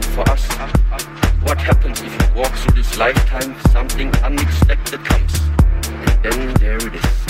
question for us. What happens if you walk through this lifetime, something unexpected comes? And then there it is.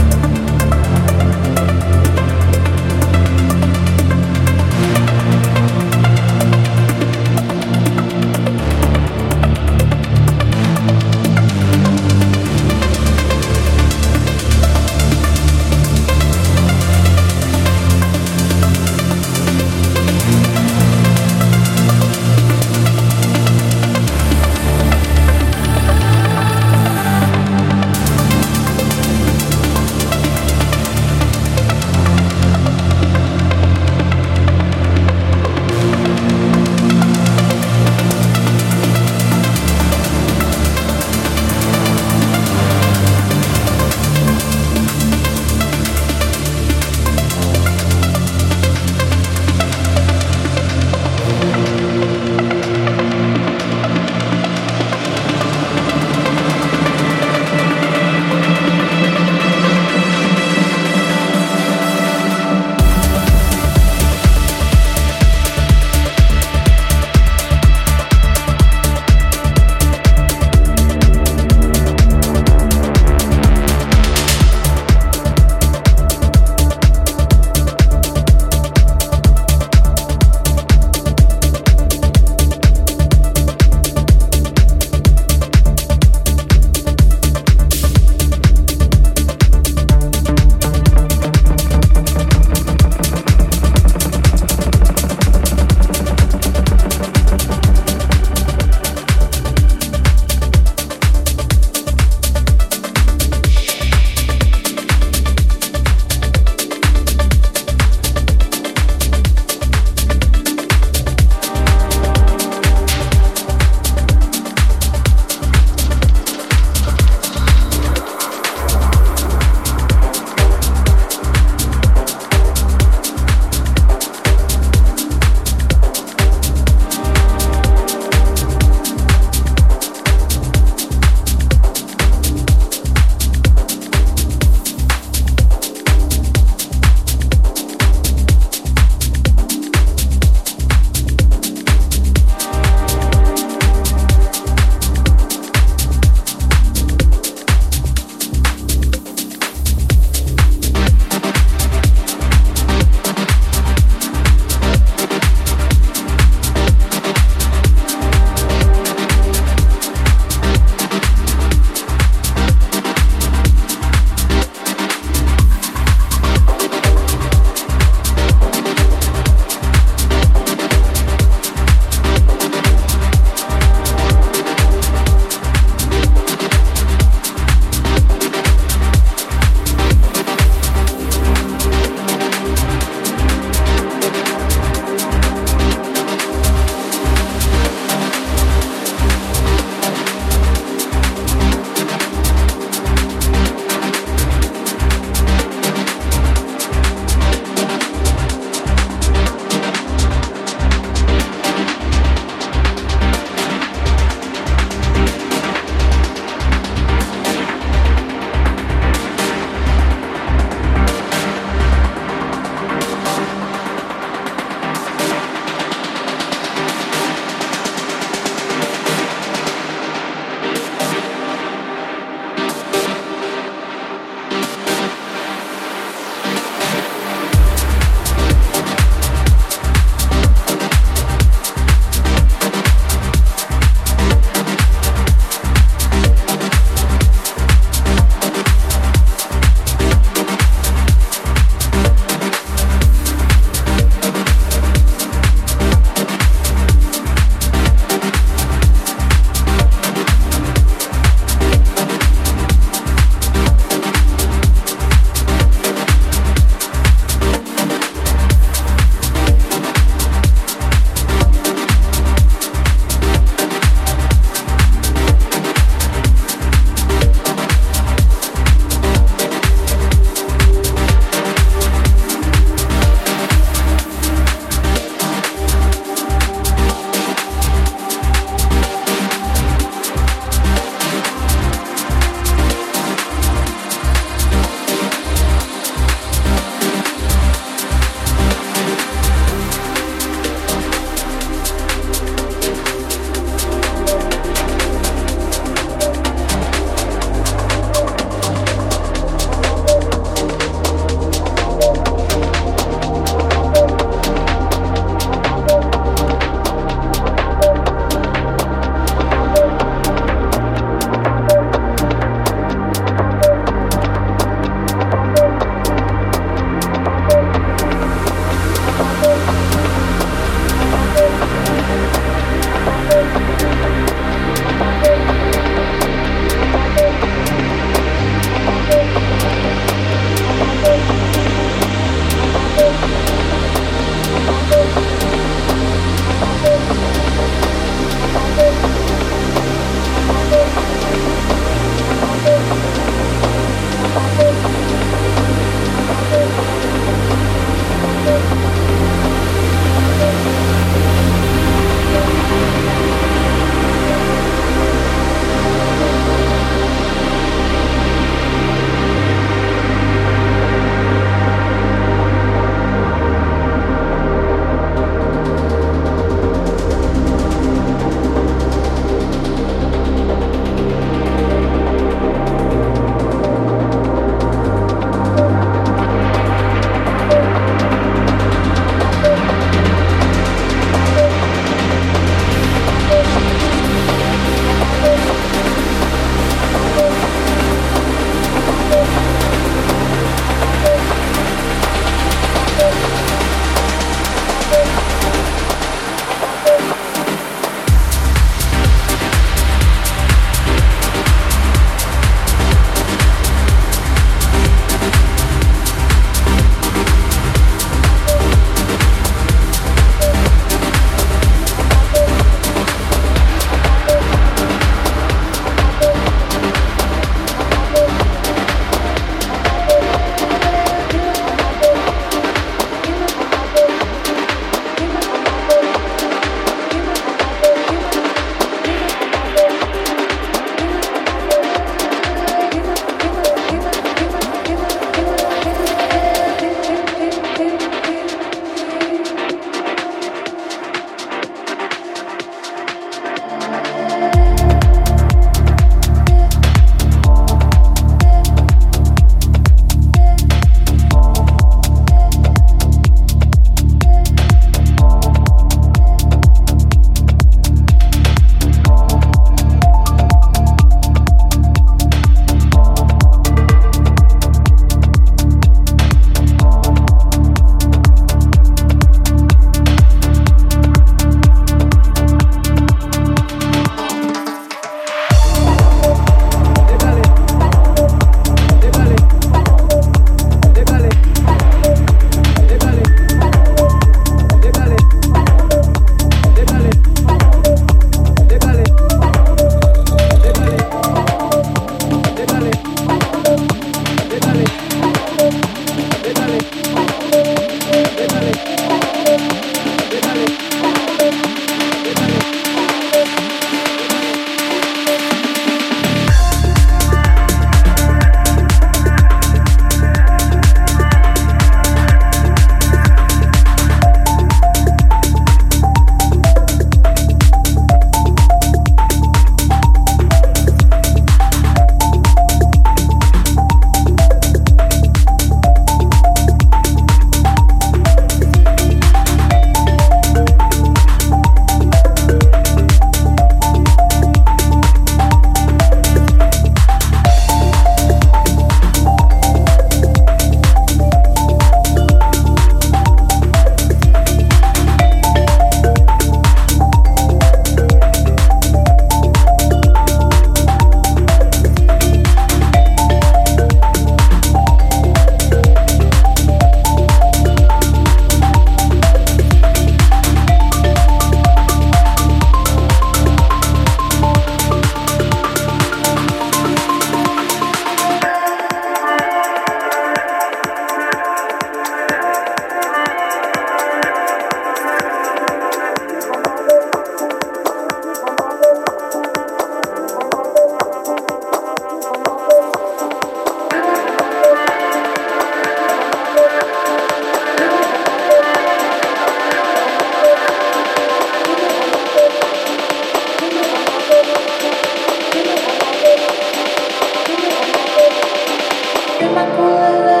my poor love.